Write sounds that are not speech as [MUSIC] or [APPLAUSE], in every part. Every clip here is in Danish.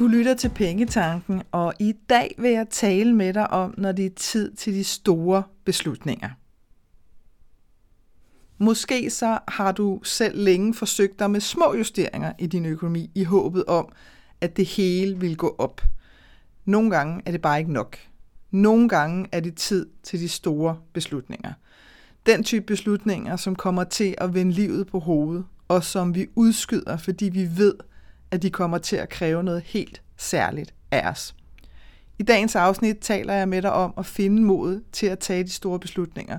Du lytter til Pengetanken, og i dag vil jeg tale med dig om, når det er tid til de store beslutninger. Måske så har du selv længe forsøgt dig med små justeringer i din økonomi i håbet om, at det hele vil gå op. Nogle gange er det bare ikke nok. Nogle gange er det tid til de store beslutninger. Den type beslutninger, som kommer til at vende livet på hovedet, og som vi udskyder, fordi vi ved, at de kommer til at kræve noget helt særligt af os. I dagens afsnit taler jeg med dig om at finde mod til at tage de store beslutninger,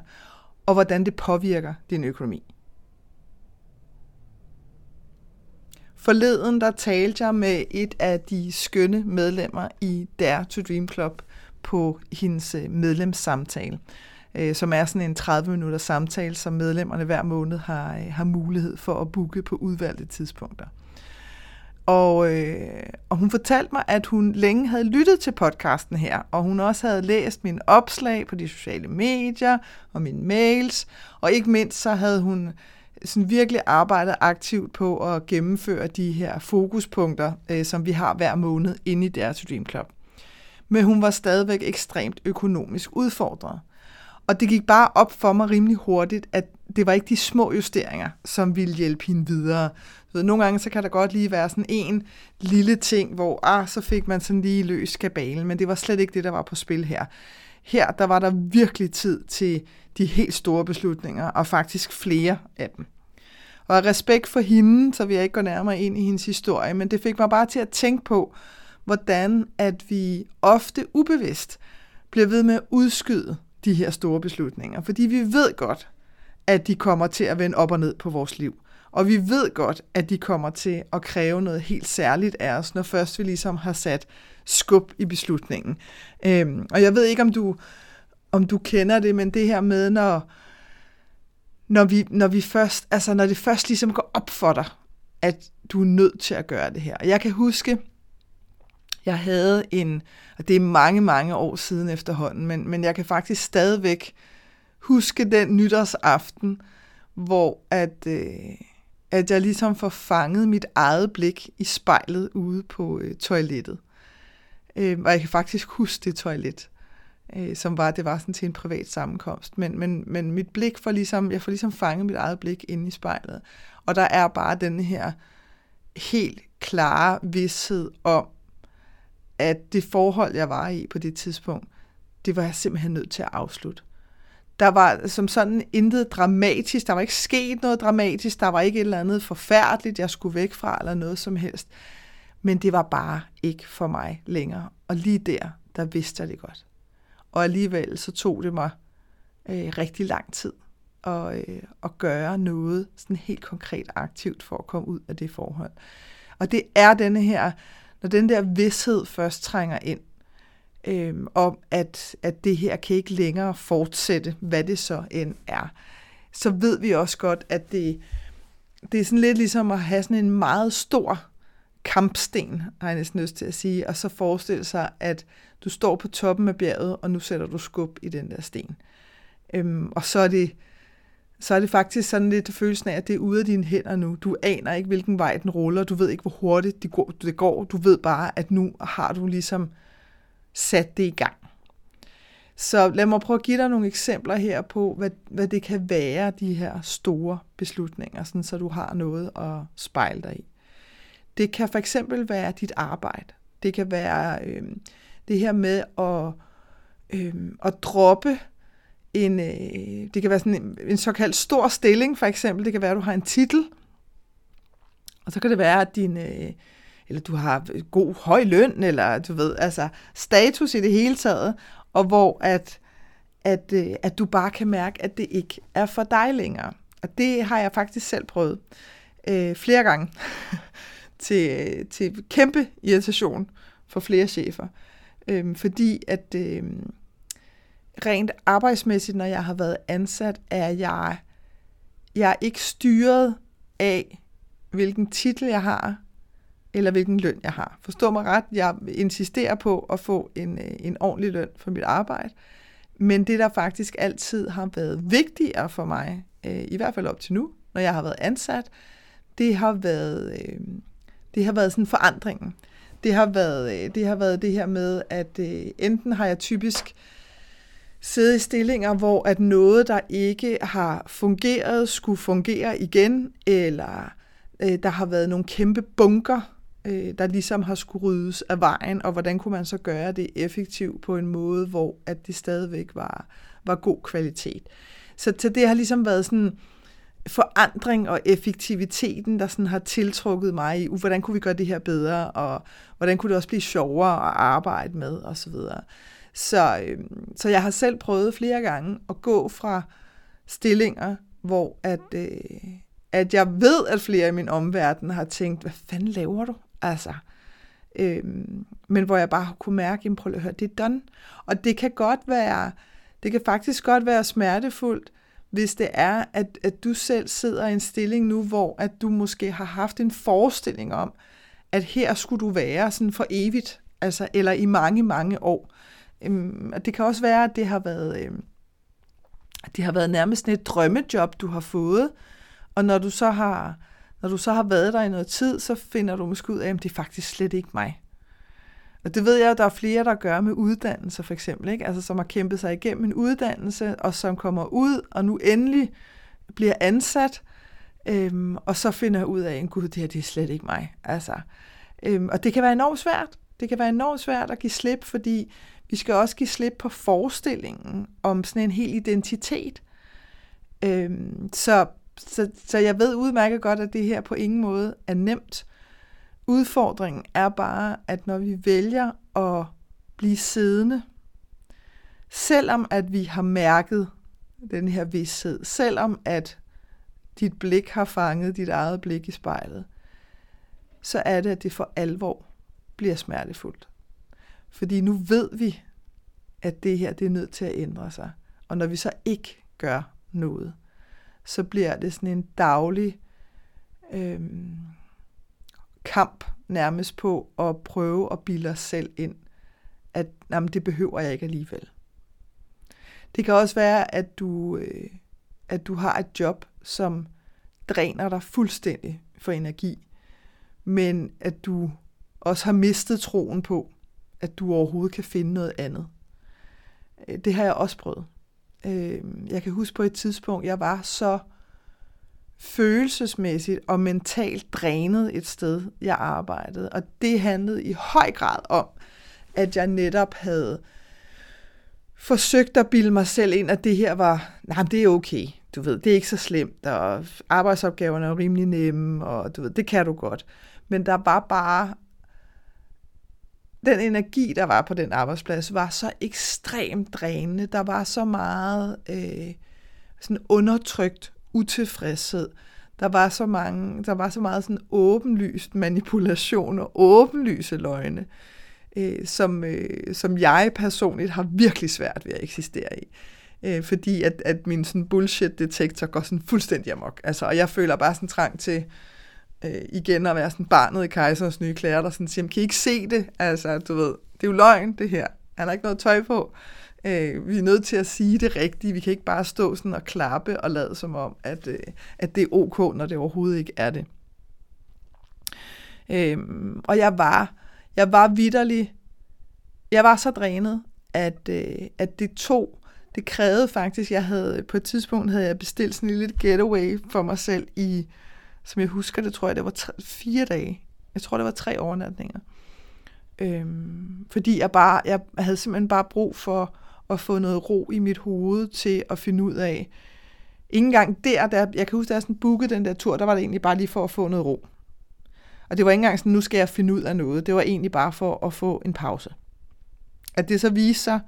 og hvordan det påvirker din økonomi. Forleden der talte jeg med et af de skønne medlemmer i Dare to Dream Club på hendes øh, medlemssamtale, øh, som er sådan en 30 minutters samtale, som medlemmerne hver måned har, øh, har mulighed for at booke på udvalgte tidspunkter. Og, øh, og hun fortalte mig, at hun længe havde lyttet til podcasten her, og hun også havde læst mine opslag på de sociale medier og mine mails, og ikke mindst så havde hun sådan virkelig arbejdet aktivt på at gennemføre de her fokuspunkter, øh, som vi har hver måned inde i deres Dream Club. Men hun var stadigvæk ekstremt økonomisk udfordret. Og det gik bare op for mig rimelig hurtigt, at det var ikke de små justeringer, som ville hjælpe hende videre. ved, nogle gange så kan der godt lige være sådan en lille ting, hvor ah, så fik man sådan lige løs kabalen, men det var slet ikke det, der var på spil her. Her der var der virkelig tid til de helt store beslutninger, og faktisk flere af dem. Og af respekt for hende, så vil jeg ikke gå nærmere ind i hendes historie, men det fik mig bare til at tænke på, hvordan at vi ofte ubevidst bliver ved med at udskyde de her store beslutninger. Fordi vi ved godt, at de kommer til at vende op og ned på vores liv. Og vi ved godt, at de kommer til at kræve noget helt særligt af os, når først vi ligesom har sat skub i beslutningen. Øhm, og jeg ved ikke, om du, om du kender det, men det her med, når, når, vi, når, vi først, altså når det først ligesom går op for dig, at du er nødt til at gøre det her. Jeg kan huske, jeg havde en, og det er mange, mange år siden efterhånden, men, men jeg kan faktisk stadigvæk huske den nytårsaften, hvor at, øh, at jeg ligesom får fanget mit eget blik i spejlet ude på øh, toilettet. Øh, og jeg kan faktisk huske det toilet, øh, som var, det var sådan til en privat sammenkomst. Men, men, men mit blik får ligesom, jeg får ligesom fanget mit eget blik inde i spejlet. Og der er bare den her helt klare vidshed om, at det forhold, jeg var i på det tidspunkt, det var jeg simpelthen nødt til at afslutte. Der var som sådan intet dramatisk, der var ikke sket noget dramatisk, der var ikke et eller andet forfærdeligt, jeg skulle væk fra, eller noget som helst. Men det var bare ikke for mig længere. Og lige der, der vidste jeg det godt. Og alligevel så tog det mig øh, rigtig lang tid at, øh, at gøre noget sådan helt konkret aktivt for at komme ud af det forhold. Og det er denne her når den der vidshed først trænger ind, øh, om at, at det her kan ikke længere fortsætte, hvad det så end er, så ved vi også godt, at det, det er sådan lidt ligesom at have sådan en meget stor kampsten, har jeg næsten lyst til at sige, og så forestille sig, at du står på toppen af bjerget, og nu sætter du skub i den der sten. Øhm, og så er det så er det faktisk sådan lidt følelsen af, at det er ude af dine hænder nu. Du aner ikke, hvilken vej den ruller. Du ved ikke, hvor hurtigt det går. Det går. Du ved bare, at nu har du ligesom sat det i gang. Så lad mig prøve at give dig nogle eksempler her på, hvad, hvad det kan være, de her store beslutninger, sådan, så du har noget at spejle dig i. Det kan for eksempel være dit arbejde. Det kan være øh, det her med at, øh, at droppe en, øh, det kan være sådan en, en såkaldt stor stilling, for eksempel. Det kan være, at du har en titel, og så kan det være, at din, øh, eller du har god høj løn, eller du ved, altså status i det hele taget, og hvor at, at, øh, at du bare kan mærke, at det ikke er for dig længere. Og det har jeg faktisk selv prøvet øh, flere gange [LAUGHS] til, øh, til kæmpe irritation for flere chefer. Øh, fordi at, øh, rent arbejdsmæssigt, når jeg har været ansat, er jeg, jeg er ikke styret af, hvilken titel jeg har, eller hvilken løn jeg har. Forstå mig ret, jeg insisterer på at få en, øh, en ordentlig løn for mit arbejde, men det, der faktisk altid har været vigtigere for mig, øh, i hvert fald op til nu, når jeg har været ansat, det har været, øh, det har været sådan forandringen. det har været, øh, det har været det her med, at øh, enten har jeg typisk sidde i stillinger, hvor at noget, der ikke har fungeret, skulle fungere igen, eller øh, der har været nogle kæmpe bunker, øh, der ligesom har skulle ryddes af vejen, og hvordan kunne man så gøre det effektivt på en måde, hvor at det stadigvæk var, var god kvalitet. Så til det har ligesom været sådan forandring og effektiviteten, der sådan har tiltrukket mig i, uh, hvordan kunne vi gøre det her bedre, og hvordan kunne det også blive sjovere at arbejde med, og så videre. Så, øh, så jeg har selv prøvet flere gange at gå fra stillinger, hvor at, øh, at jeg ved, at flere i min omverden har tænkt, hvad fanden laver du? Altså, øh, men hvor jeg bare kunne mærke, at prøv at høre, det er done. Og det kan godt være, det kan faktisk godt være smertefuldt, hvis det er, at, at du selv sidder i en stilling nu, hvor at du måske har haft en forestilling om, at her skulle du være sådan for evigt, altså, eller i mange, mange år. Øhm, og det kan også være, at det har været, øhm, det har været nærmest et drømmejob, du har fået, og når du så har, når du så har været der i noget tid, så finder du måske ud af, at det er faktisk slet ikke mig. Og det ved jeg, at der er flere, der gør med uddannelse for eksempel, ikke? Altså, som har kæmpet sig igennem en uddannelse, og som kommer ud, og nu endelig bliver ansat, øhm, og så finder jeg ud af, at gud, det her det er slet ikke mig. Altså, øhm, og det kan være enormt svært. Det kan være enormt svært at give slip, fordi vi skal også give slip på forestillingen om sådan en hel identitet. Øhm, så, så, så jeg ved udmærket godt, at det her på ingen måde er nemt. Udfordringen er bare, at når vi vælger at blive siddende, selvom at vi har mærket den her vidshed, selvom at dit blik har fanget dit eget blik i spejlet, så er det, at det for alvor bliver smertefuldt. Fordi nu ved vi, at det her det er nødt til at ændre sig. Og når vi så ikke gør noget, så bliver det sådan en daglig øh, kamp nærmest på at prøve at bilde os selv ind, at jamen, det behøver jeg ikke alligevel. Det kan også være, at du, øh, at du har et job, som dræner dig fuldstændig for energi, men at du også har mistet troen på, at du overhovedet kan finde noget andet. Øh, det har jeg også prøvet. Øh, jeg kan huske på et tidspunkt, jeg var så følelsesmæssigt og mentalt drænet et sted, jeg arbejdede. Og det handlede i høj grad om, at jeg netop havde forsøgt at bilde mig selv ind, at det her var, nej, det er okay, du ved, det er ikke så slemt, og arbejdsopgaverne er rimelig nemme, og du ved, det kan du godt. Men der var bare den energi, der var på den arbejdsplads, var så ekstremt drænende. Der var så meget øh, sådan undertrykt utilfredshed. Der var så mange, der var så meget sådan åbenlyst manipulation og åbenlyse løgne, øh, som, øh, som jeg personligt har virkelig svært ved at eksistere i. Øh, fordi at, at min sådan bullshit-detektor går sådan fuldstændig amok. Altså, og jeg føler bare sådan trang til, øh, igen at være sådan barnet i kejserens nye klæder, der sådan siger, kan I ikke se det? Altså, du ved, det er jo løgn, det her. Han har ikke noget tøj på. Øh, vi er nødt til at sige det rigtige. Vi kan ikke bare stå sådan og klappe og lade som om, at, øh, at det er ok, når det overhovedet ikke er det. Øh, og jeg var, jeg var vidderlig, jeg var så drænet, at, øh, at det tog, det krævede faktisk, jeg havde, på et tidspunkt havde jeg bestilt sådan en lille getaway for mig selv i, som jeg husker det, tror jeg, det var tre, fire dage. Jeg tror, det var tre overnatninger. Øhm, fordi jeg bare, jeg havde simpelthen bare brug for at få noget ro i mit hoved til at finde ud af. Ingen gang der, der jeg kan huske, da jeg sådan bookede den der tur, der var det egentlig bare lige for at få noget ro. Og det var ikke engang sådan, nu skal jeg finde ud af noget. Det var egentlig bare for at få en pause. At det så viser sig,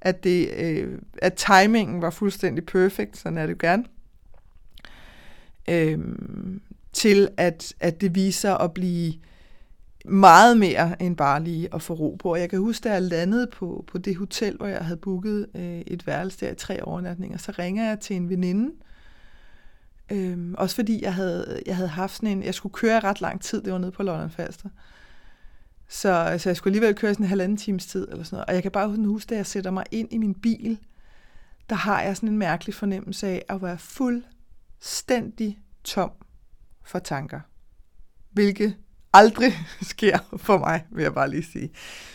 at, det, øh, at timingen var fuldstændig perfekt, sådan er det gerne. Øhm, til at, at det viser at blive meget mere end bare lige at få ro på. Og jeg kan huske, da jeg landede på, på det hotel, hvor jeg havde booket øh, et værelse der i tre overnatninger, så ringer jeg til en veninde, Øhm, også fordi jeg havde, jeg havde haft sådan en, jeg skulle køre ret lang tid, det var nede på London Falster. Så, så jeg skulle alligevel køre sådan en halvanden times tid eller sådan noget. Og jeg kan bare huske, da jeg sætter mig ind i min bil, der har jeg sådan en mærkelig fornemmelse af at være fuldstændig tom for tanker. Hvilket aldrig [LAUGHS] sker for mig, vil jeg bare lige sige.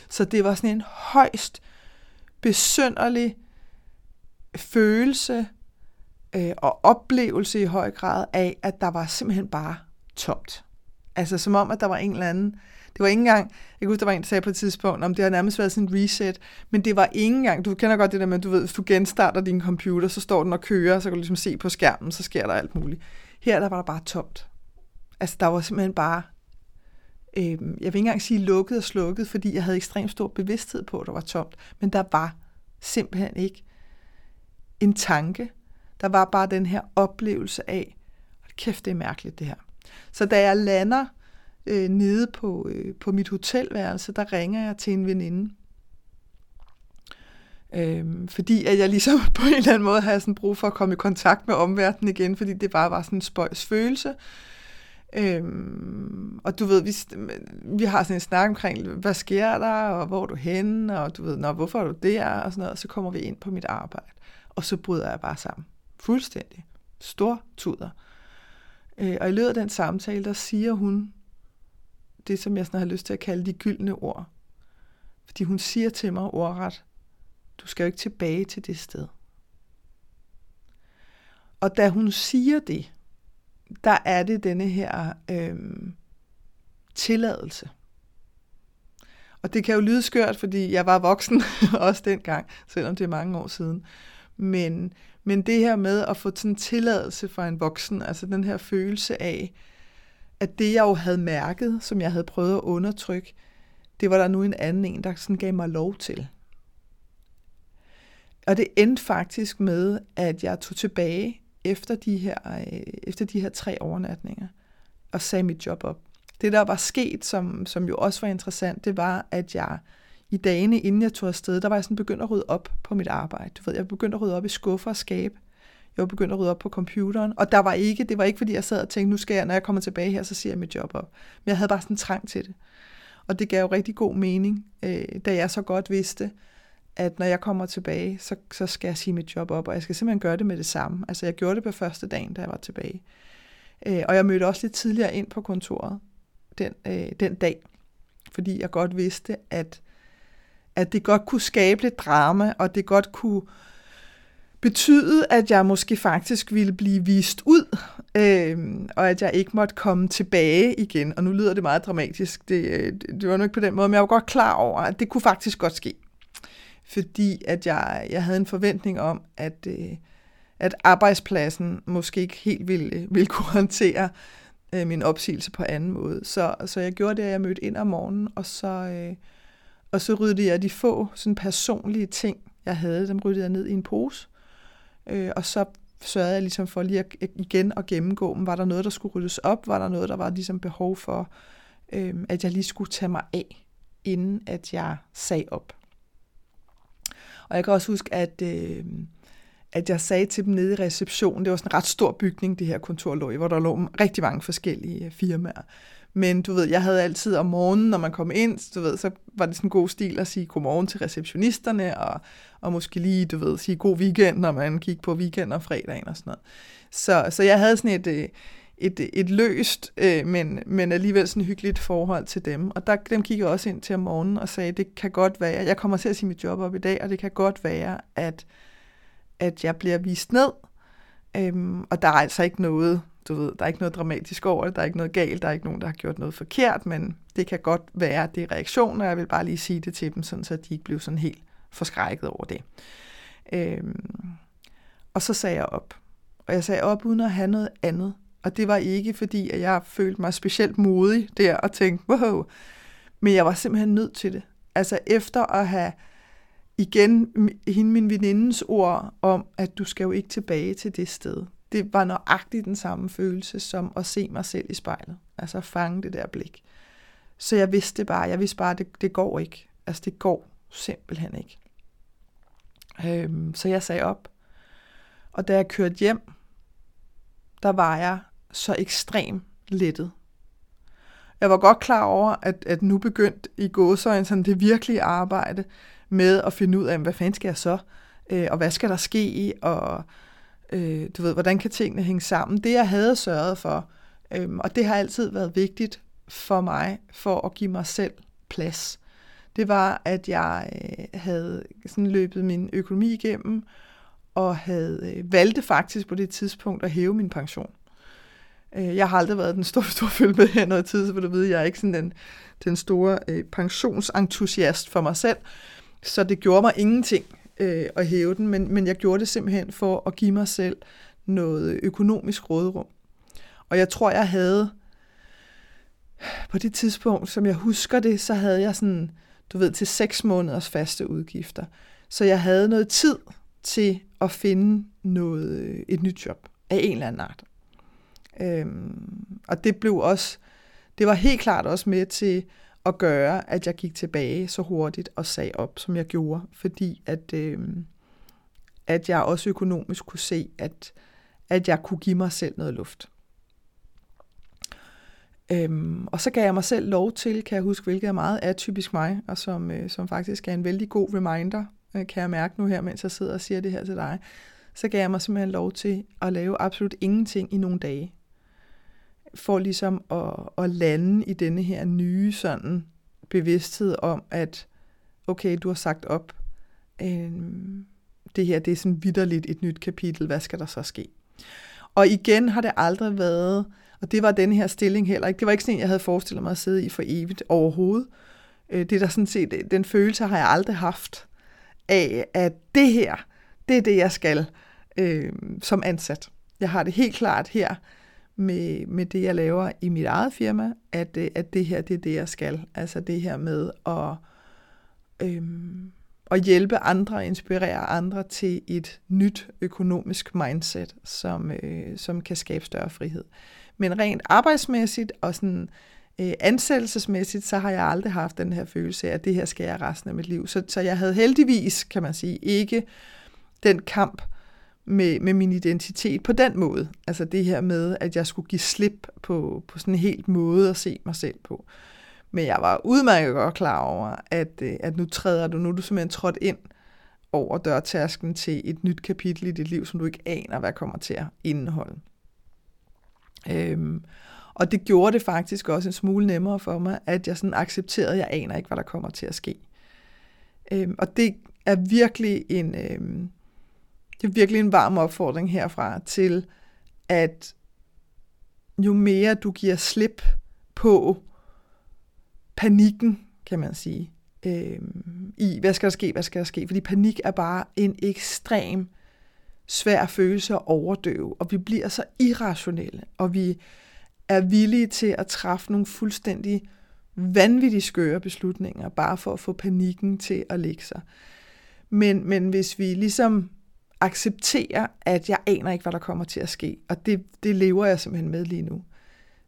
Så det var sådan en højst besønderlig følelse øh, og oplevelse i høj grad af, at der var simpelthen bare tomt. Altså som om, at der var en eller anden... Det var ikke engang... Jeg kan huske, der var en, der sagde på et tidspunkt, om det har nærmest været sådan en reset, men det var ikke engang... Du kender godt det der med, du ved, hvis du genstarter din computer, så står den og kører, så kan du ligesom se på skærmen, så sker der alt muligt. Her der var der bare tomt. Altså der var simpelthen bare... Øh, jeg vil ikke engang sige lukket og slukket, fordi jeg havde ekstremt stor bevidsthed på, at der var tomt. Men der var simpelthen ikke en tanke. Der var bare den her oplevelse af, kæft, det er mærkeligt det her. Så da jeg lander øh, nede på, øh, på mit hotelværelse, der ringer jeg til en veninde. Øhm, fordi at jeg ligesom [LAUGHS] på en eller anden måde havde sådan brug for at komme i kontakt med omverdenen igen, fordi det bare var sådan en spøjs følelse. Øhm, og du ved, vi, vi har sådan en snak omkring, hvad sker der, og hvor er du henne, og du ved, Nå, hvorfor er du der, og sådan noget, og så kommer vi ind på mit arbejde. Og så bryder jeg bare sammen. Fuldstændig. Stor tuder. Øh, og i løbet af den samtale, der siger hun det, som jeg sådan har lyst til at kalde de gyldne ord. Fordi hun siger til mig ordret, du skal jo ikke tilbage til det sted. Og da hun siger det, der er det denne her øh, tilladelse. Og det kan jo lyde skørt, fordi jeg var voksen [LAUGHS] også dengang, selvom det er mange år siden. Men, men det her med at få sådan en tilladelse fra en voksen, altså den her følelse af, at det jeg jo havde mærket, som jeg havde prøvet at undertrykke, det var der nu en anden en, der sådan gav mig lov til. Og det endte faktisk med, at jeg tog tilbage efter de her, øh, efter de her tre overnatninger og sagde mit job op. Det, der var sket, som, som jo også var interessant, det var, at jeg i dagene, inden jeg tog afsted, der var jeg sådan begyndt at rydde op på mit arbejde. Du ved, jeg begyndte at rydde op i skuffer og skabe. Jeg var begyndt at rydde op på computeren, og der var ikke, det var ikke, fordi jeg sad og tænkte, nu skal jeg, når jeg kommer tilbage her, så siger jeg mit job op. Men jeg havde bare sådan en trang til det. Og det gav jo rigtig god mening, øh, da jeg så godt vidste, at når jeg kommer tilbage, så, så skal jeg sige mit job op, og jeg skal simpelthen gøre det med det samme. Altså jeg gjorde det på første dagen, da jeg var tilbage. Øh, og jeg mødte også lidt tidligere ind på kontoret den, øh, den dag, fordi jeg godt vidste, at at det godt kunne skabe lidt drama, og det godt kunne betyde, at jeg måske faktisk ville blive vist ud, øh, og at jeg ikke måtte komme tilbage igen. Og nu lyder det meget dramatisk, det, øh, det var nok ikke på den måde, men jeg var godt klar over, at det kunne faktisk godt ske. Fordi at jeg, jeg havde en forventning om, at, øh, at arbejdspladsen måske ikke helt ville, ville kunne håndtere øh, min opsigelse på anden måde. Så, så jeg gjorde det, at jeg mødte ind om morgenen, og så... Øh, og så ryddede jeg de få sådan personlige ting, jeg havde, dem ryddede jeg ned i en pose. Øh, og så sørgede jeg ligesom for lige at, igen at gennemgå, var der noget, der skulle ryddes op? Var der noget, der var ligesom behov for, øh, at jeg lige skulle tage mig af, inden at jeg sag op? Og jeg kan også huske, at, øh, at jeg sagde til dem nede i receptionen, det var sådan en ret stor bygning, det her kontor lå i, hvor der lå rigtig mange forskellige øh, firmaer. Men du ved, jeg havde altid om morgenen, når man kom ind, du ved, så var det sådan en god stil at sige godmorgen til receptionisterne, og, og måske lige, du ved, sige god weekend, når man gik på weekend og fredagen og sådan noget. Så, så jeg havde sådan et, øh, et, et løst, øh, men, men alligevel sådan hyggeligt forhold til dem. Og der, dem kiggede jeg også ind til om morgenen og sagde, det kan godt være, jeg kommer til at sige mit job op i dag, og det kan godt være, at, at jeg bliver vist ned, øhm, og der er altså ikke noget, du ved, der er ikke noget dramatisk over det, der er ikke noget galt, der er ikke nogen, der har gjort noget forkert, men det kan godt være, at det er reaktioner, og jeg vil bare lige sige det til dem, sådan, så de ikke blev sådan helt forskrækket over det. Øhm, og så sagde jeg op. Og jeg sagde op uden at have noget andet. Og det var ikke fordi, at jeg følte mig specielt modig der og tænkte, wow, men jeg var simpelthen nødt til det. Altså efter at have igen hende min venindens ord om, at du skal jo ikke tilbage til det sted det var nøjagtigt den samme følelse som at se mig selv i spejlet. Altså at fange det der blik. Så jeg vidste bare, jeg vidste bare, at det, det går ikke. Altså det går simpelthen ikke. Øhm, så jeg sagde op. Og da jeg kørte hjem, der var jeg så ekstrem lettet. Jeg var godt klar over, at, at nu begyndte i gåsøjne sådan det virkelige arbejde med at finde ud af, hvad fanden skal jeg så? Øh, og hvad skal der ske? Og Øh, du ved, hvordan kan tingene hænge sammen? Det, jeg havde sørget for, øh, og det har altid været vigtigt for mig for at give mig selv plads, det var, at jeg øh, havde sådan løbet min økonomi igennem, og havde øh, valgte faktisk på det tidspunkt at hæve min pension. Øh, jeg har aldrig været den store, store følge med her noget tid, så vil du vide, jeg er ikke sådan den, den store øh, pensionsentusiast for mig selv. Så det gjorde mig ingenting øh, at hæve den, men, men jeg gjorde det simpelthen for at give mig selv noget økonomisk råderum. Og jeg tror, jeg havde på det tidspunkt, som jeg husker det, så havde jeg sådan, du ved, til seks måneders faste udgifter. Så jeg havde noget tid til at finde noget, øh, et nyt job af en eller anden art. Øhm, og det blev også, det var helt klart også med til at gøre, at jeg gik tilbage så hurtigt og sag op, som jeg gjorde, fordi at, øhm, at jeg også økonomisk kunne se, at, at jeg kunne give mig selv noget luft. Øhm, og så gav jeg mig selv lov til, kan jeg huske, hvilket er meget atypisk mig, og som, øh, som faktisk er en vældig god reminder, øh, kan jeg mærke nu her, mens jeg sidder og siger det her til dig, så gav jeg mig simpelthen lov til at lave absolut ingenting i nogle dage. For ligesom at, at lande i denne her nye sådan bevidsthed om, at okay, du har sagt op, øh, det her det er sådan vidderligt et nyt kapitel, hvad skal der så ske? Og igen har det aldrig været, og det var den her stilling heller ikke, det var ikke sådan en, jeg havde forestillet mig at sidde i for evigt overhovedet. Øh, det der sådan set, den følelse har jeg aldrig haft af, at det her, det er det, jeg skal øh, som ansat. Jeg har det helt klart her med, med det, jeg laver i mit eget firma, at, øh, at det her, det er det, jeg skal. Altså det her med at, øhm, at hjælpe andre, inspirere andre til et nyt økonomisk mindset, som, øh, som kan skabe større frihed. Men rent arbejdsmæssigt og sådan øh, ansættelsesmæssigt, så har jeg aldrig haft den her følelse af, at det her skal jeg resten af mit liv. Så, så jeg havde heldigvis, kan man sige, ikke den kamp med, med min identitet på den måde. Altså det her med, at jeg skulle give slip på, på sådan en helt måde at se mig selv på. Men jeg var udmærket godt klar over, at, øh, at nu træder du, nu er du simpelthen trådt ind over dørtasken til et nyt kapitel i dit liv, som du ikke aner, hvad kommer til at indeholde. Øhm, og det gjorde det faktisk også en smule nemmere for mig, at jeg sådan accepterede, at jeg aner ikke, hvad der kommer til at ske. Øhm, og det er virkelig en, øhm, det er virkelig en varm opfordring herfra til, at jo mere du giver slip på panikken, kan man sige, øh, i hvad skal der ske, hvad skal der ske, fordi panik er bare en ekstrem svær følelse at overdøve, og vi bliver så irrationelle, og vi er villige til at træffe nogle fuldstændig vanvittigt skøre beslutninger, bare for at få panikken til at lægge sig. Men, men hvis vi ligesom accepterer, at jeg aner ikke, hvad der kommer til at ske, og det, det lever jeg simpelthen med lige nu,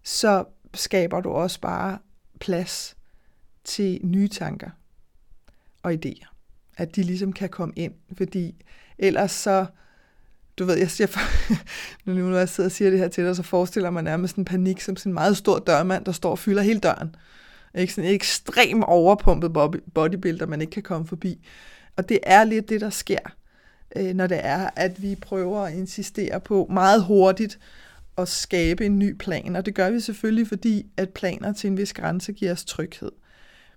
så skaber du også bare plads til nye tanker og idéer. At de ligesom kan komme ind, fordi ellers så du ved, jeg siger, [LAUGHS] nu når jeg sidder og siger det her til dig, så forestiller man nærmest en panik som sådan en meget stor dørmand, der står og fylder hele døren. Ikke sådan en ekstrem overpumpet bodybuilder, man ikke kan komme forbi. Og det er lidt det, der sker, øh, når det er, at vi prøver at insistere på meget hurtigt at skabe en ny plan. Og det gør vi selvfølgelig, fordi at planer til en vis grænse giver os tryghed.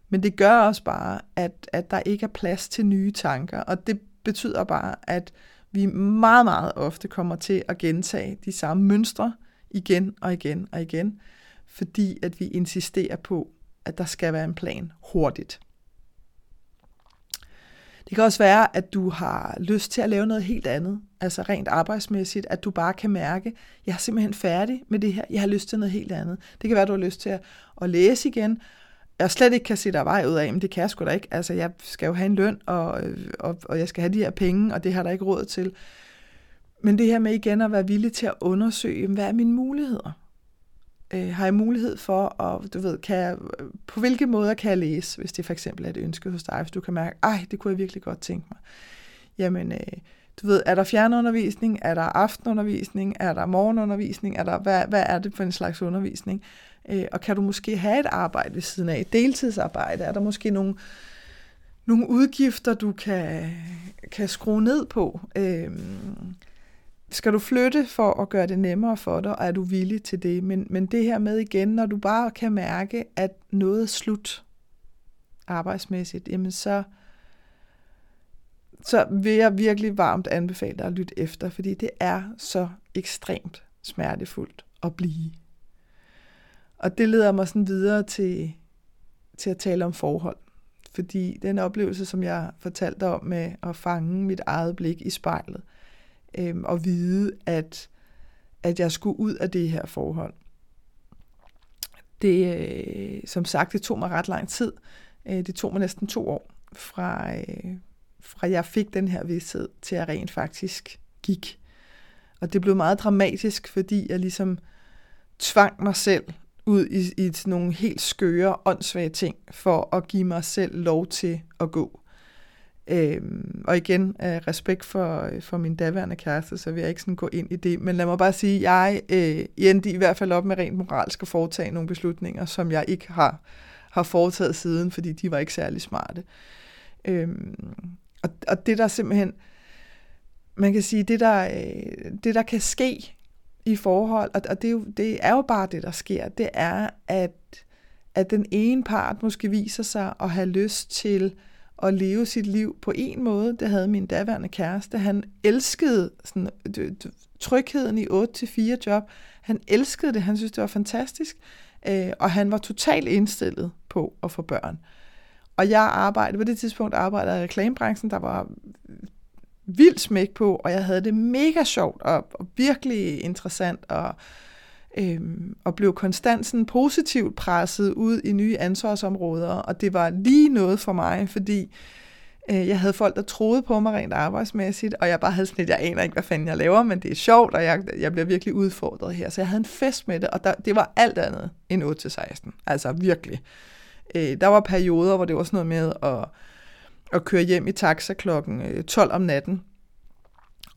Men det gør også bare, at, at der ikke er plads til nye tanker. Og det betyder bare, at vi meget, meget ofte kommer til at gentage de samme mønstre igen og igen og igen, fordi at vi insisterer på, at der skal være en plan hurtigt. Det kan også være, at du har lyst til at lave noget helt andet, altså rent arbejdsmæssigt, at du bare kan mærke, jeg er simpelthen færdig med det her, jeg har lyst til noget helt andet. Det kan være, at du har lyst til at, at læse igen, jeg slet ikke kan se der vej ud af, men det kan jeg sgu da ikke. Altså, jeg skal jo have en løn, og, og, og jeg skal have de her penge, og det har der ikke råd til. Men det her med igen at være villig til at undersøge, hvad er mine muligheder? Øh, har jeg mulighed for, at, du ved, kan jeg, på hvilke måder kan jeg læse, hvis det for eksempel er et ønske hos dig, hvis du kan mærke, ej, det kunne jeg virkelig godt tænke mig. Jamen, øh, du ved, er der fjernundervisning, er der aftenundervisning, er der morgenundervisning, er der, hvad, hvad er det for en slags undervisning? Øh, og kan du måske have et arbejde ved siden af, et deltidsarbejde? Er der måske nogle, nogle udgifter, du kan, kan skrue ned på? Øh, skal du flytte for at gøre det nemmere for dig, og er du villig til det? Men, men det her med igen, når du bare kan mærke, at noget er slut arbejdsmæssigt, jamen så, så vil jeg virkelig varmt anbefale dig at lytte efter, fordi det er så ekstremt smertefuldt at blive. Og det leder mig sådan videre til, til at tale om forhold. Fordi den oplevelse, som jeg fortalte om med at fange mit eget blik i spejlet, øhm, og vide, at, at jeg skulle ud af det her forhold. Det, øh, som sagt, det tog mig ret lang tid. Øh, det tog mig næsten to år, fra, øh, fra jeg fik den her vidsthed, til jeg rent faktisk gik. Og det blev meget dramatisk, fordi jeg ligesom tvang mig selv ud i, i nogle helt skøre, åndssvage ting, for at give mig selv lov til at gå. Øhm, og igen, af respekt for, øh, for min daværende kæreste, så vil jeg ikke sådan gå ind i det. Men lad mig bare sige, at jeg øh, endte i hvert fald op med rent moralsk at foretage nogle beslutninger, som jeg ikke har, har foretaget siden, fordi de var ikke særlig smarte. Øhm, og, og det der simpelthen, man kan sige, det der, øh, det der kan ske i forhold, og, og det, er jo, det er jo bare det, der sker, det er, at, at den ene part måske viser sig at have lyst til at leve sit liv på en måde. Det havde min daværende kæreste. Han elskede sådan, trygheden i 8-4 job. Han elskede det. Han synes, det var fantastisk. Øh, og han var totalt indstillet på at få børn. Og jeg arbejdede, på det tidspunkt arbejdede jeg i reklamebranchen, der var vildt smæk på, og jeg havde det mega sjovt og, og virkelig interessant, og, øhm, og blev konstant sådan positivt presset ud i nye ansvarsområder, og det var lige noget for mig, fordi øh, jeg havde folk, der troede på mig rent arbejdsmæssigt, og jeg bare havde sådan lidt, jeg aner ikke, hvad fanden jeg laver, men det er sjovt, og jeg, jeg bliver virkelig udfordret her. Så jeg havde en fest med det, og der, det var alt andet end 8-16. Altså virkelig. Øh, der var perioder, hvor det var sådan noget med at at køre hjem i taxa klokken øh, 12 om natten,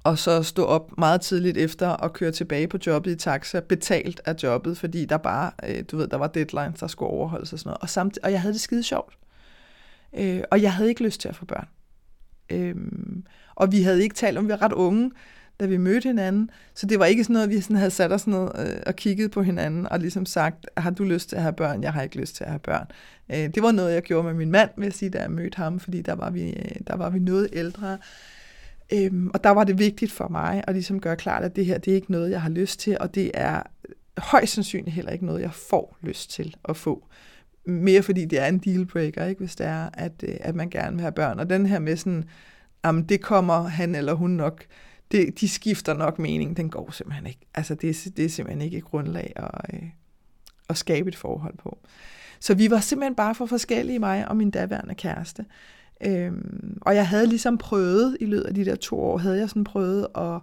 og så stå op meget tidligt efter og køre tilbage på jobbet i taxa, betalt af jobbet, fordi der bare, øh, du ved, der var deadlines, der skulle overholdes og sådan noget. Og, samt, og jeg havde det skide sjovt. Øh, og jeg havde ikke lyst til at få børn. Øh, og vi havde ikke talt om, vi var ret unge, da vi mødte hinanden, så det var ikke sådan noget, vi sådan havde sat os ned øh, og kigget på hinanden og ligesom sagt, har du lyst til at have børn? Jeg har ikke lyst til at have børn. Øh, det var noget, jeg gjorde med min mand, vil jeg sige, da jeg mødte ham, fordi der var vi, øh, der var vi noget ældre. Øhm, og der var det vigtigt for mig at ligesom gøre klart, at det her, det er ikke noget, jeg har lyst til, og det er højst sandsynligt heller ikke noget, jeg får lyst til at få. Mere fordi det er en dealbreaker, ikke, hvis det er, at, øh, at man gerne vil have børn. Og den her med sådan, jamen det kommer han eller hun nok, det, de skifter nok mening, den går simpelthen ikke. Altså det, det er simpelthen ikke et grundlag at, øh, at skabe et forhold på. Så vi var simpelthen bare for forskellige, mig og min daværende kæreste. Øhm, og jeg havde ligesom prøvet, i løbet af de der to år, havde jeg sådan prøvet at,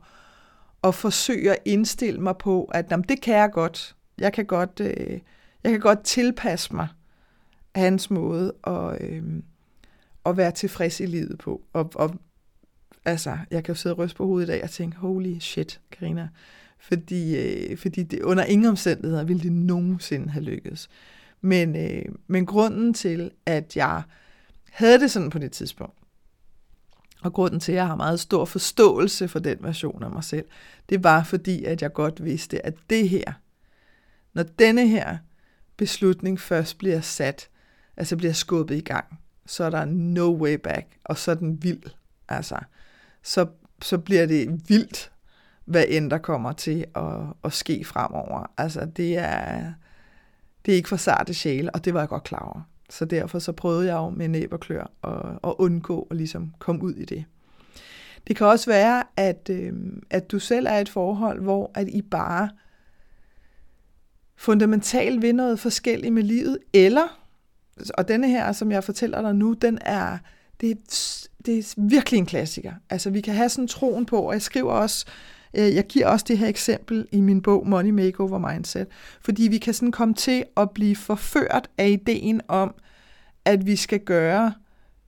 at forsøge at indstille mig på, at jamen, det kan jeg godt. Jeg kan godt, øh, jeg kan godt tilpasse mig hans måde at, øh, at være tilfreds i livet på. Og, og altså, jeg kan jo sidde og ryste på hovedet i dag og tænke, holy shit, Karina. Fordi, øh, fordi det, under ingen omstændigheder ville det nogensinde have lykkedes. Men, øh, men grunden til, at jeg havde det sådan på det tidspunkt, og grunden til, at jeg har meget stor forståelse for den version af mig selv, det var fordi, at jeg godt vidste, at det her, når denne her beslutning først bliver sat, altså bliver skubbet i gang, så er der no way back, og så er den vild. Altså, så, så bliver det vildt, hvad end der kommer til at, at ske fremover. Altså, det er, det er ikke for sarte sjæle, og det var jeg godt klar over. Så derfor så prøvede jeg jo med næb og klør at, at undgå at ligesom komme ud i det. Det kan også være, at, øh, at du selv er i et forhold, hvor at I bare fundamentalt vil noget forskelligt med livet, eller, og denne her, som jeg fortæller dig nu, den er, det, det er virkelig en klassiker. Altså, vi kan have sådan troen på, og jeg skriver også, Øh, jeg giver også det her eksempel i min bog Money Makeover Mindset, fordi vi kan sådan komme til at blive forført af ideen om, at vi skal gøre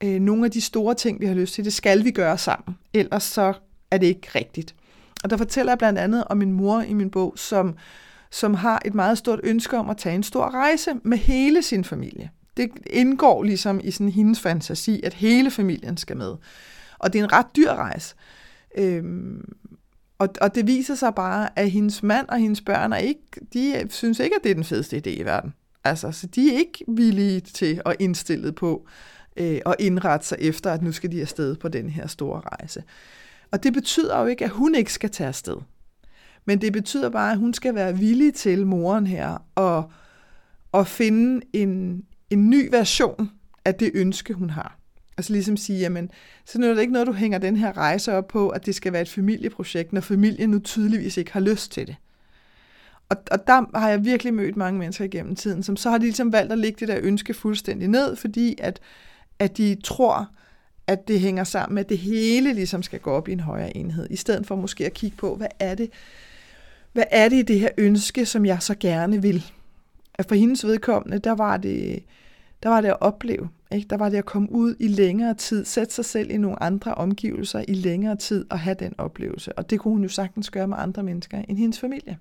øh, nogle af de store ting, vi har lyst til. Det skal vi gøre sammen, ellers så er det ikke rigtigt. Og der fortæller jeg blandt andet om min mor i min bog, som, som har et meget stort ønske om at tage en stor rejse med hele sin familie. Det indgår ligesom i sådan hendes fantasi, at hele familien skal med. Og det er en ret dyr rejse. Øhm, og, og det viser sig bare, at hendes mand og hendes børn er ikke, de synes ikke, at det er den fedeste idé i verden. Altså, så de er ikke villige til at indstille på øh, at indrette sig efter, at nu skal de afsted på den her store rejse. Og det betyder jo ikke, at hun ikke skal tage afsted. Men det betyder bare, at hun skal være villig til, moren her, og, og finde en, en ny version af det ønske, hun har. Altså ligesom sige, jamen, så nu er det ikke noget, du hænger den her rejse op på, at det skal være et familieprojekt, når familien nu tydeligvis ikke har lyst til det. Og, og der har jeg virkelig mødt mange mennesker igennem tiden, som så har de ligesom valgt at lægge det der ønske fuldstændig ned, fordi at, at de tror, at det hænger sammen med, at det hele ligesom skal gå op i en højere enhed, i stedet for måske at kigge på, hvad er det, hvad er det i det her ønske, som jeg så gerne vil? At for hendes vedkommende, der var det, der var det at opleve. Ikke? Der var det at komme ud i længere tid, sætte sig selv i nogle andre omgivelser i længere tid og have den oplevelse. Og det kunne hun jo sagtens gøre med andre mennesker end hendes familie.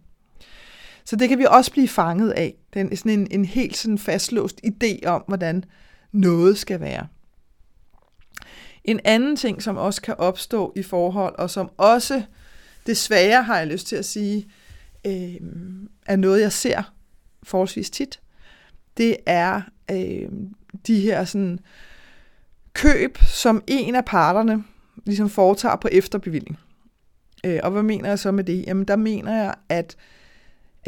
Så det kan vi også blive fanget af. Den er sådan en, en helt sådan fastlåst idé om, hvordan noget skal være. En anden ting, som også kan opstå i forhold, og som også desværre har jeg lyst til at sige, øh, er noget, jeg ser forholdsvis tit, det er øh, de her sådan, køb, som en af parterne ligesom foretager på efterbevilling. Øh, og hvad mener jeg så med det? Jamen der mener jeg, at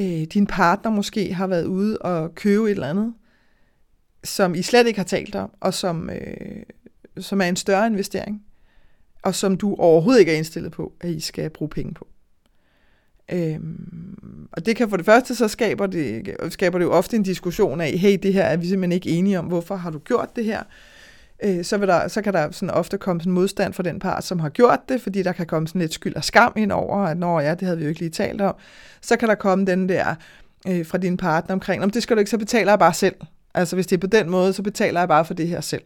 øh, din partner måske har været ude og købe et eller andet, som I slet ikke har talt om, og som, øh, som er en større investering, og som du overhovedet ikke er indstillet på, at I skal bruge penge på. Øh, og det kan for det første, så skaber det, skaber det jo ofte en diskussion af, hey, det her er vi simpelthen ikke enige om, hvorfor har du gjort det her? Øh, så, vil der, så kan der sådan ofte komme sådan modstand fra den part, som har gjort det, fordi der kan komme sådan lidt skyld og skam ind over, at når ja, det havde vi jo ikke lige talt om. Så kan der komme den der øh, fra din partner omkring, om det skal du ikke, så betaler jeg bare selv. Altså hvis det er på den måde, så betaler jeg bare for det her selv.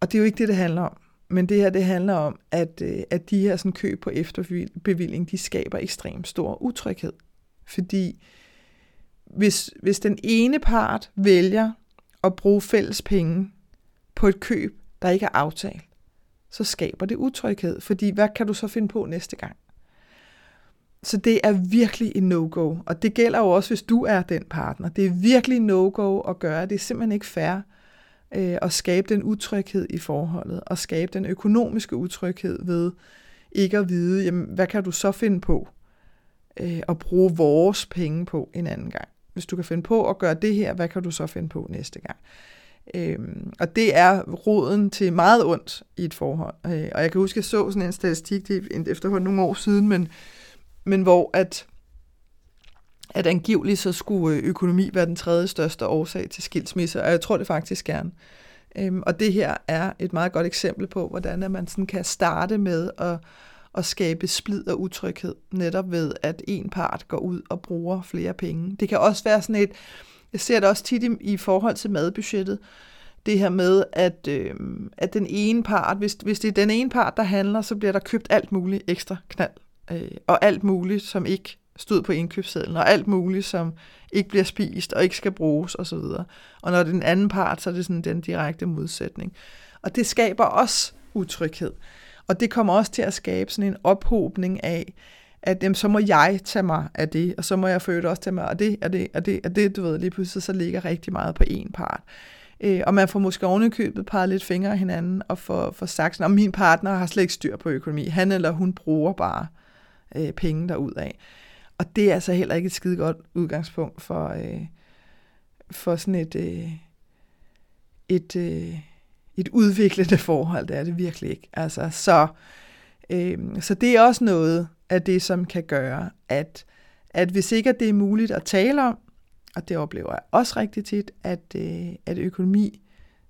Og det er jo ikke det, det handler om. Men det her, det handler om, at, øh, at de her sådan, køb på efterbevilling, de skaber ekstremt stor utryghed. Fordi hvis, hvis den ene part vælger at bruge fælles penge på et køb, der ikke er aftalt, så skaber det utryghed. Fordi hvad kan du så finde på næste gang? Så det er virkelig en no-go. Og det gælder jo også, hvis du er den partner. Det er virkelig no-go at gøre. Det er simpelthen ikke fair øh, og skabe den utryghed i forholdet, og skabe den økonomiske utryghed ved ikke at vide, jamen, hvad kan du så finde på øh, at bruge vores penge på en anden gang. Hvis du kan finde på at gøre det her, hvad kan du så finde på næste gang? Øhm, og det er roden til meget ondt i et forhold. Øh, og jeg kan huske, at jeg så sådan en statistik, det er efterhånden nogle år siden, men, men hvor at at angiveligt så skulle øh, økonomi være den tredje største årsag til skilsmisse, og jeg tror det faktisk gerne. Øhm, og det her er et meget godt eksempel på, hvordan at man sådan kan starte med at, at skabe splid og utryghed, netop ved, at en part går ud og bruger flere penge. Det kan også være sådan et, jeg ser det også tit i, i forhold til madbudgettet, det her med, at, øh, at den ene part, hvis, hvis det er den ene part, der handler, så bliver der købt alt muligt ekstra knald, øh, og alt muligt, som ikke stod på indkøbssedlen, og alt muligt, som ikke bliver spist og ikke skal bruges osv. Og, og når det er den anden part, så er det sådan den direkte modsætning. Og det skaber også utryghed. Og det kommer også til at skabe sådan en ophobning af, at jamen, så må jeg tage mig af det, og så må jeg føle også tage mig af det, og det, og det, og det, du ved, lige pludselig så ligger rigtig meget på en part. Øh, og man får måske ovenikøbet par lidt fingre af hinanden, og får, får sagt, at min partner har slet ikke styr på økonomi. Han eller hun bruger bare øh, penge derud af. Og det er altså heller ikke et skide godt udgangspunkt for, øh, for sådan et, øh, et, øh, et udviklende forhold. Det er det virkelig ikke. Altså, så, øh, så det er også noget af det, som kan gøre, at, at hvis ikke at det er muligt at tale om, og det oplever jeg også rigtig tit, at, øh, at økonomi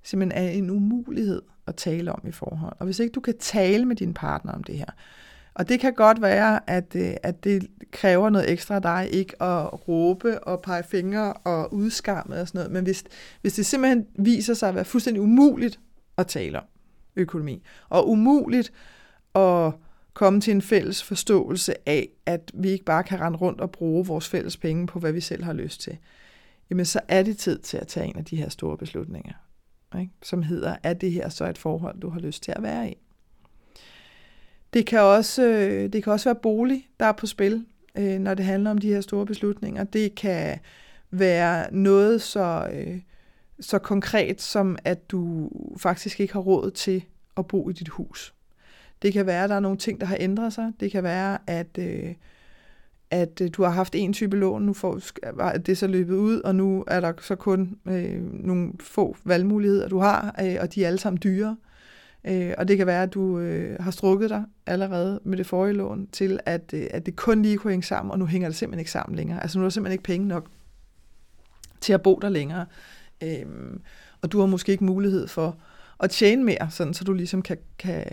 simpelthen er en umulighed at tale om i forhold. Og hvis ikke du kan tale med din partner om det her, og det kan godt være, at, øh, at det kræver noget ekstra af dig, ikke at råbe og pege fingre og udskamme og sådan noget. Men hvis, hvis det simpelthen viser sig at være fuldstændig umuligt at tale om økonomi, og umuligt at komme til en fælles forståelse af, at vi ikke bare kan rende rundt og bruge vores fælles penge på, hvad vi selv har lyst til, jamen så er det tid til at tage en af de her store beslutninger, ikke? som hedder, er det her så et forhold, du har lyst til at være i? Det kan også, øh, det kan også være bolig, der er på spil, øh, når det handler om de her store beslutninger. Det kan være noget så, øh, så konkret som, at du faktisk ikke har råd til at bo i dit hus. Det kan være, at der er nogle ting, der har ændret sig. Det kan være, at, øh, at øh, du har haft en type lån, nu får det så løbet ud, og nu er der så kun øh, nogle få valgmuligheder, du har, øh, og de er alle sammen dyre. Øh, Øh, og det kan være, at du øh, har strukket dig allerede med det forrige lån til, at, øh, at det kun lige kunne hænge sammen, og nu hænger det simpelthen ikke sammen længere. Altså nu er der simpelthen ikke penge nok til at bo der længere. Øh, og du har måske ikke mulighed for at tjene mere, sådan, så du ligesom kan, kan,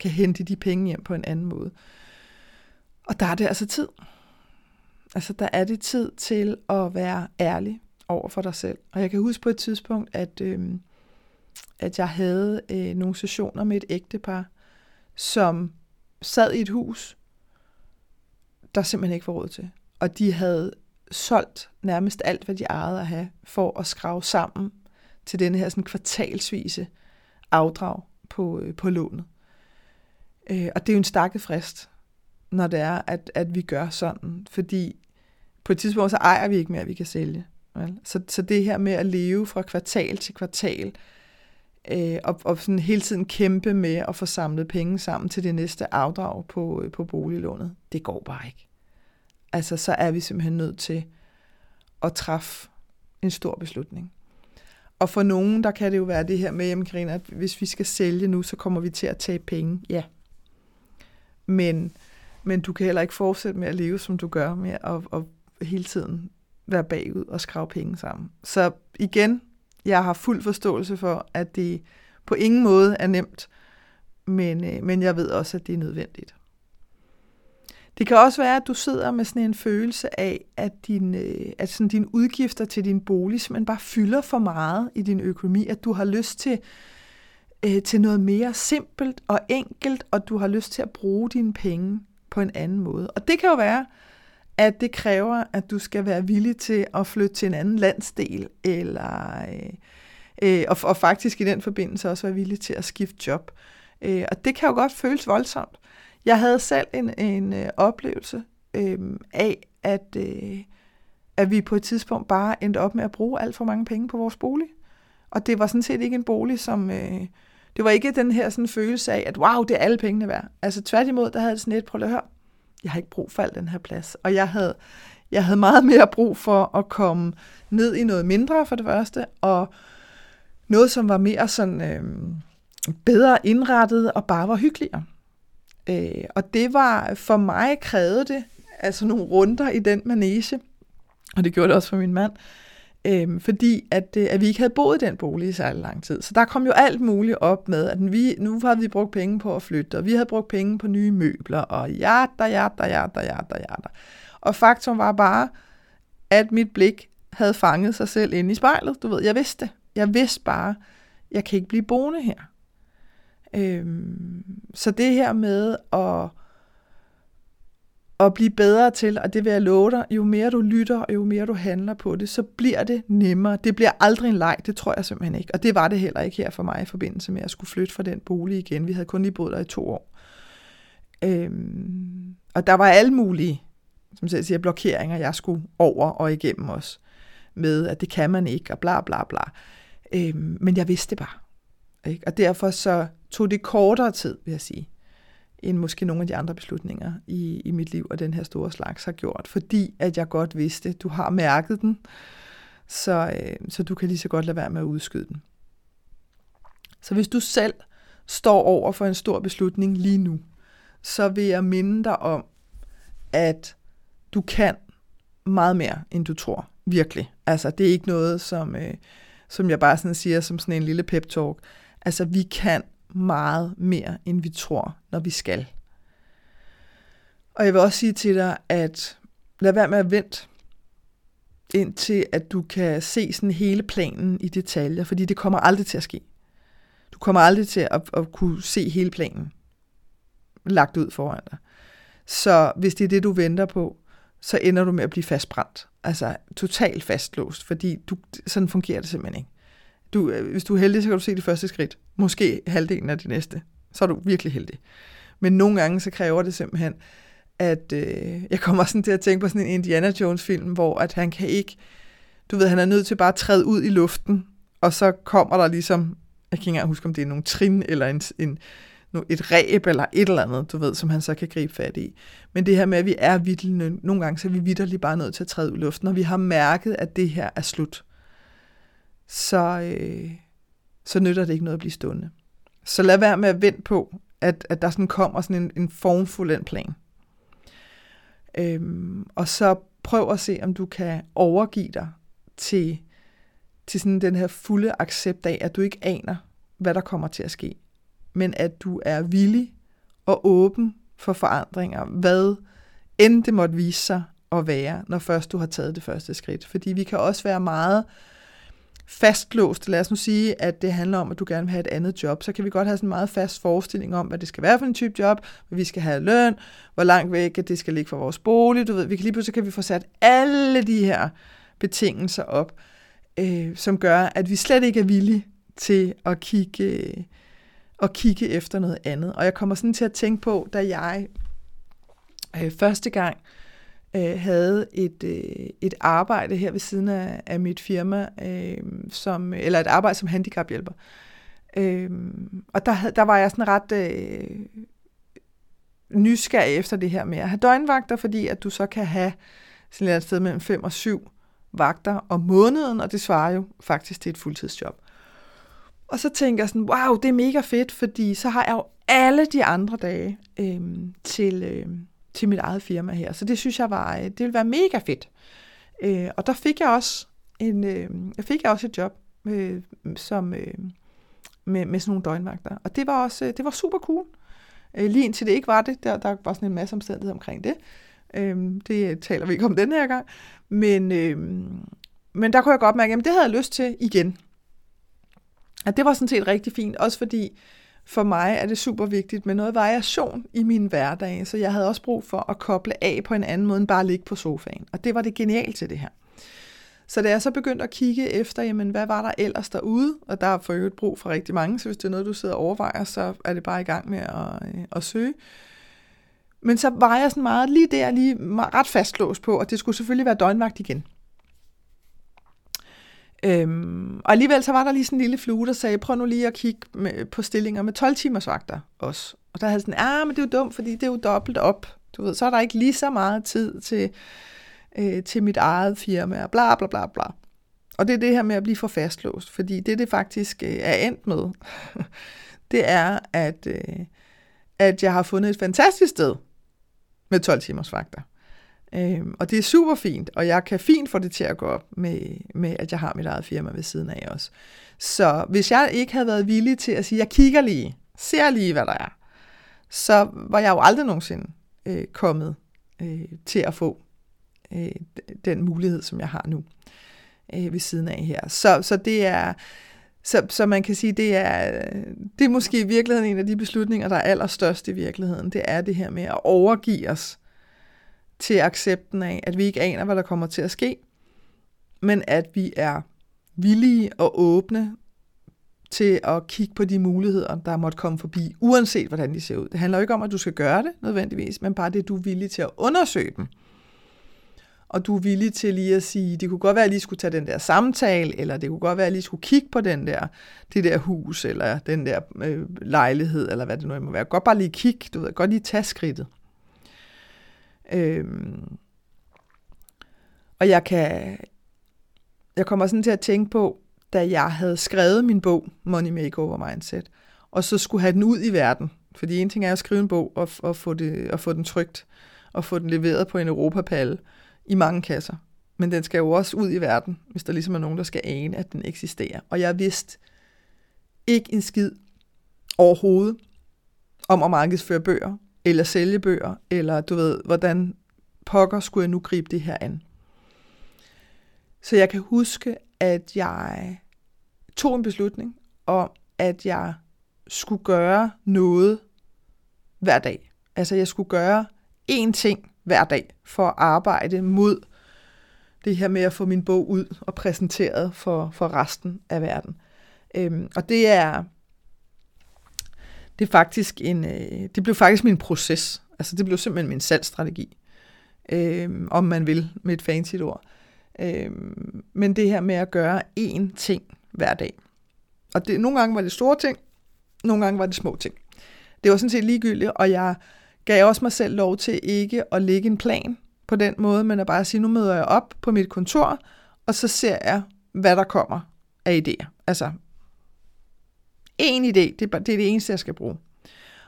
kan hente de penge hjem på en anden måde. Og der er det altså tid. Altså der er det tid til at være ærlig over for dig selv. Og jeg kan huske på et tidspunkt, at, øh, at jeg havde øh, nogle sessioner med et ægtepar, som sad i et hus, der simpelthen ikke var råd til. Og de havde solgt nærmest alt, hvad de ejede at have, for at skrave sammen til denne her sådan kvartalsvise afdrag på, øh, på lånet. Øh, og det er jo en stakket frist, når det er, at, at vi gør sådan. Fordi på et tidspunkt, så ejer vi ikke mere, vi kan sælge. Vel? Så, så det her med at leve fra kvartal til kvartal, øh, Øh, og, og sådan hele tiden kæmpe med at få samlet penge sammen til det næste afdrag på, øh, på boliglånet, det går bare ikke. Altså, så er vi simpelthen nødt til at træffe en stor beslutning. Og for nogen, der kan det jo være det her med, jamen Karina, at hvis vi skal sælge nu, så kommer vi til at tage penge. Ja. Men, men du kan heller ikke fortsætte med at leve, som du gør, med at, at hele tiden være bagud og skrave penge sammen. Så igen, jeg har fuld forståelse for, at det på ingen måde er nemt, men, øh, men jeg ved også, at det er nødvendigt. Det kan også være, at du sidder med sådan en følelse af, at, din, øh, at sådan dine udgifter til din bolig simpelthen bare fylder for meget i din økonomi, at du har lyst til, øh, til noget mere simpelt og enkelt, og du har lyst til at bruge dine penge på en anden måde. Og det kan jo være, at det kræver, at du skal være villig til at flytte til en anden landsdel, eller øh, øh, og, og faktisk i den forbindelse også være villig til at skifte job. Øh, og det kan jo godt føles voldsomt. Jeg havde selv en, en øh, oplevelse øh, af, at, øh, at vi på et tidspunkt bare endte op med at bruge alt for mange penge på vores bolig. Og det var sådan set ikke en bolig, som... Øh, det var ikke den her sådan følelse af, at wow, det er alle pengene værd. Altså tværtimod, der havde det sådan et, prøv at høre, jeg har ikke brug for al den her plads. Og jeg havde, jeg havde meget mere brug for at komme ned i noget mindre for det første, og noget, som var mere sådan øh, bedre indrettet og bare var hyggeligere. Øh, og det var for mig krævede det altså nogle runder i den manege, og det gjorde det også for min mand, øh, Øhm, fordi at, øh, at vi ikke havde boet i den bolig i særlig lang tid. Så der kom jo alt muligt op med, at vi, nu havde vi brugt penge på at flytte, og vi havde brugt penge på nye møbler, og ja, der, ja, der, ja, der, ja, der, ja. Og faktum var bare, at mit blik havde fanget sig selv inde i spejlet. Du ved, jeg vidste det. Jeg vidste bare, jeg kan ikke blive boende her. Øhm, så det her med at, at blive bedre til, og det vil jeg love dig, jo mere du lytter, og jo mere du handler på det, så bliver det nemmere. Det bliver aldrig en leg, det tror jeg simpelthen ikke. Og det var det heller ikke her for mig i forbindelse med at skulle flytte fra den bolig igen. Vi havde kun lige boet der i to år. Øhm, og der var alle mulige, som jeg siger, blokeringer, jeg skulle over og igennem os. Med, at det kan man ikke, og bla bla bla. Øhm, men jeg vidste det bare. Ikke? Og derfor så tog det kortere tid, vil jeg sige, end måske nogle af de andre beslutninger i, i mit liv og den her store slags har gjort. Fordi at jeg godt vidste, du har mærket den, så, øh, så du kan lige så godt lade være med at udskyde den. Så hvis du selv står over for en stor beslutning lige nu, så vil jeg minde dig om, at du kan meget mere, end du tror. Virkelig. Altså, det er ikke noget, som, øh, som jeg bare sådan siger som sådan en lille pep talk. Altså, vi kan meget mere, end vi tror, når vi skal. Og jeg vil også sige til dig, at lad være med at vente indtil at du kan se sådan hele planen i detaljer, fordi det kommer aldrig til at ske. Du kommer aldrig til at, at kunne se hele planen lagt ud foran dig. Så hvis det er det, du venter på, så ender du med at blive fastbrændt. Altså totalt fastlåst, fordi du, sådan fungerer det simpelthen ikke. Du, øh, hvis du er heldig, så kan du se det første skridt. Måske halvdelen af det næste. Så er du virkelig heldig. Men nogle gange så kræver det simpelthen, at øh, jeg kommer sådan til at tænke på sådan en Indiana Jones film, hvor at han kan ikke, du ved, han er nødt til bare at træde ud i luften, og så kommer der ligesom, jeg kan ikke engang huske, om det er nogle trin, eller en, en, et ræb, eller et eller andet, du ved, som han så kan gribe fat i. Men det her med, at vi er vidtelige, nogle gange så er vi vidderligt bare nødt til at træde ud i luften, og vi har mærket, at det her er slut. Så, øh, så nytter det ikke noget at blive stående. Så lad være med at vente på, at, at der sådan kommer sådan en, en formfuld plan. Øhm, og så prøv at se, om du kan overgive dig til, til sådan den her fulde accept af, at du ikke aner, hvad der kommer til at ske. Men at du er villig og åben for forandringer, hvad end det måtte vise sig at være, når først du har taget det første skridt. Fordi vi kan også være meget fastlåst. Lad os nu sige, at det handler om, at du gerne vil have et andet job. Så kan vi godt have sådan en meget fast forestilling om, hvad det skal være for en type job, hvad vi skal have løn, hvor langt væk at det skal ligge fra vores bolig. Du ved, vi kan lige pludselig kan vi få sat alle de her betingelser op, øh, som gør, at vi slet ikke er villige til at kigge, øh, at kigge efter noget andet. Og jeg kommer sådan til at tænke på, da jeg øh, første gang øh, Øh, havde et, øh, et arbejde her ved siden af, af mit firma, øh, som, eller et arbejde som handicaphjælper. Øh, og der, der var jeg sådan ret øh, nysgerrig efter det her med at have døgnvagter, fordi at du så kan have sådan et sted mellem 5 og 7 vagter om måneden, og det svarer jo faktisk til et fuldtidsjob. Og så tænker jeg sådan, wow, det er mega fedt, fordi så har jeg jo alle de andre dage øh, til, øh, til mit eget firma her. Så det synes jeg var, øh, det ville være mega fedt. Øh, og der fik jeg også en, øh, jeg fik jeg også et job øh, som, øh, med, med sådan nogle døgnvagter. Og det var også, øh, det var super cool. Øh, lige indtil det ikke var det, der, der var sådan en masse omstændigheder omkring det. Øh, det taler vi ikke om den her gang. Men, øh, men der kunne jeg godt mærke, at det havde jeg lyst til igen. Og det var sådan set rigtig fint, også fordi for mig er det super vigtigt med noget variation i min hverdag, så jeg havde også brug for at koble af på en anden måde end bare at ligge på sofaen. Og det var det genialt til det her. Så da jeg så begyndte at kigge efter, jamen, hvad var der ellers derude, og der er for øvrigt brug for rigtig mange, så hvis det er noget, du sidder og overvejer, så er det bare i gang med at, øh, at søge. Men så var jeg sådan meget lige der, lige ret fastlåst på, og det skulle selvfølgelig være døgnvagt igen. Øhm, og alligevel så var der lige sådan en lille flue, der sagde, prøv nu lige at kigge med, på stillinger med 12 timers vagter også. Og der havde sådan, ah, men det er jo dumt, fordi det er jo dobbelt op. Du ved, så er der ikke lige så meget tid til, øh, til mit eget firma, og bla bla bla bla. Og det er det her med at blive for fastlåst, fordi det, det faktisk øh, er endt med, [LAUGHS] det er, at, øh, at jeg har fundet et fantastisk sted med 12 timers vagter. Øhm, og det er super fint, og jeg kan fint få det til at gå op med, med, at jeg har mit eget firma ved siden af også. Så hvis jeg ikke havde været villig til at sige, jeg kigger lige, ser lige, hvad der er, så var jeg jo aldrig nogensinde øh, kommet øh, til at få øh, den mulighed, som jeg har nu øh, ved siden af her. Så, så det er... Så, så man kan sige, det er, det er måske i virkeligheden en af de beslutninger, der er allerstørst i virkeligheden. Det er det her med at overgive os til accepten af, at vi ikke aner, hvad der kommer til at ske, men at vi er villige og åbne til at kigge på de muligheder, der måtte komme forbi, uanset hvordan de ser ud. Det handler jo ikke om, at du skal gøre det nødvendigvis, men bare det, du er villig til at undersøge dem. Og du er villig til lige at sige, det kunne godt være, at jeg lige skulle tage den der samtale, eller det kunne godt være, at jeg lige skulle kigge på den der, det der hus, eller den der øh, lejlighed, eller hvad det nu må være. Godt bare lige kigge, du ved, godt lige tage skridtet. Øhm, og jeg kan, jeg kommer sådan til at tænke på, da jeg havde skrevet min bog, Money Makeover Mindset, og så skulle have den ud i verden. Fordi en ting er at skrive en bog og, og, få, det, og få den trygt, og få den leveret på en europapalle i mange kasser. Men den skal jo også ud i verden, hvis der ligesom er nogen, der skal ane, at den eksisterer. Og jeg vidste ikke en skid overhovedet om at markedsføre bøger, eller sælge bøger, eller du ved, hvordan pokker skulle jeg nu gribe det her an. Så jeg kan huske, at jeg tog en beslutning om, at jeg skulle gøre noget hver dag. Altså jeg skulle gøre én ting hver dag for at arbejde mod det her med at få min bog ud og præsenteret for, for resten af verden. Øhm, og det er det er faktisk en, øh, det blev faktisk min proces. Altså det blev simpelthen min salgsstrategi, øh, om man vil med et fancy ord. Øh, men det her med at gøre én ting hver dag. Og det, nogle gange var det store ting, nogle gange var det små ting. Det var sådan set ligegyldigt, og jeg gav også mig selv lov til ikke at lægge en plan på den måde, men at bare sige, nu møder jeg op på mit kontor, og så ser jeg, hvad der kommer af idéer. Altså, én idé, det er, det er det eneste, jeg skal bruge.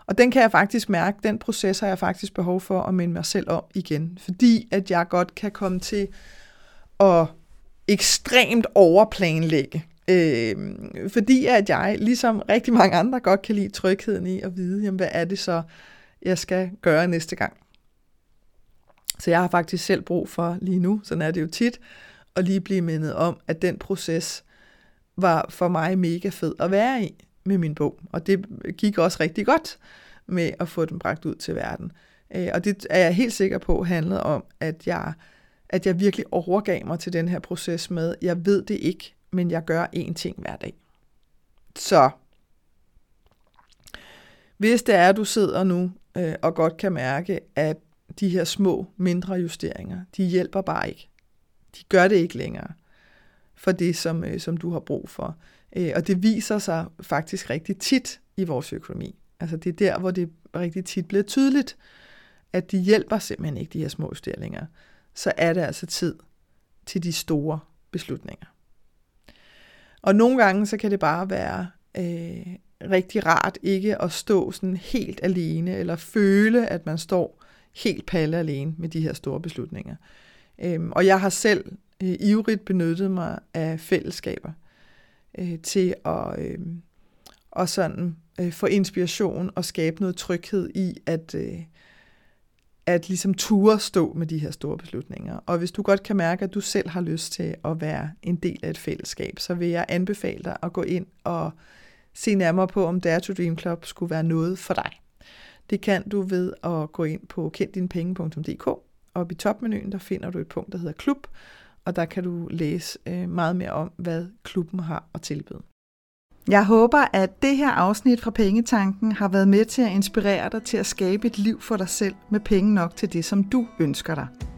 Og den kan jeg faktisk mærke, den proces har jeg faktisk behov for at minde mig selv om igen, fordi at jeg godt kan komme til at ekstremt overplanlægge. Øh, fordi at jeg, ligesom rigtig mange andre, godt kan lide trygheden i at vide, jamen, hvad er det så, jeg skal gøre næste gang. Så jeg har faktisk selv brug for lige nu, sådan er det jo tit, at lige blive mindet om, at den proces var for mig mega fed at være i med min bog. Og det gik også rigtig godt med at få den bragt ud til verden. Øh, og det er jeg helt sikker på handlede om, at jeg, at jeg virkelig overgav mig til den her proces med, jeg ved det ikke, men jeg gør én ting hver dag. Så hvis det er, at du sidder nu øh, og godt kan mærke, at de her små, mindre justeringer, de hjælper bare ikke. De gør det ikke længere for det, som, øh, som du har brug for. Øh, og det viser sig faktisk rigtig tit i vores økonomi. Altså det er der, hvor det rigtig tit bliver tydeligt, at de hjælper simpelthen ikke de her små justeringer. Så er det altså tid til de store beslutninger. Og nogle gange, så kan det bare være øh, rigtig rart ikke at stå sådan helt alene, eller føle, at man står helt palle alene med de her store beslutninger. Øhm, og jeg har selv øh, ivrigt benyttet mig af fællesskaber øh, til at øh, og sådan øh, få inspiration og skabe noget tryghed i at øh, at ligesom ture stå med de her store beslutninger. Og hvis du godt kan mærke, at du selv har lyst til at være en del af et fællesskab, så vil jeg anbefale dig at gå ind og se nærmere på, om Dare to Dream Club skulle være noget for dig. Det kan du ved at gå ind på kenddinepenge.dk, og i topmenuen der finder du et punkt, der hedder klub, og der kan du læse øh, meget mere om, hvad klubben har at tilbyde. Jeg håber, at det her afsnit fra Pengetanken har været med til at inspirere dig til at skabe et liv for dig selv med penge nok til det, som du ønsker dig.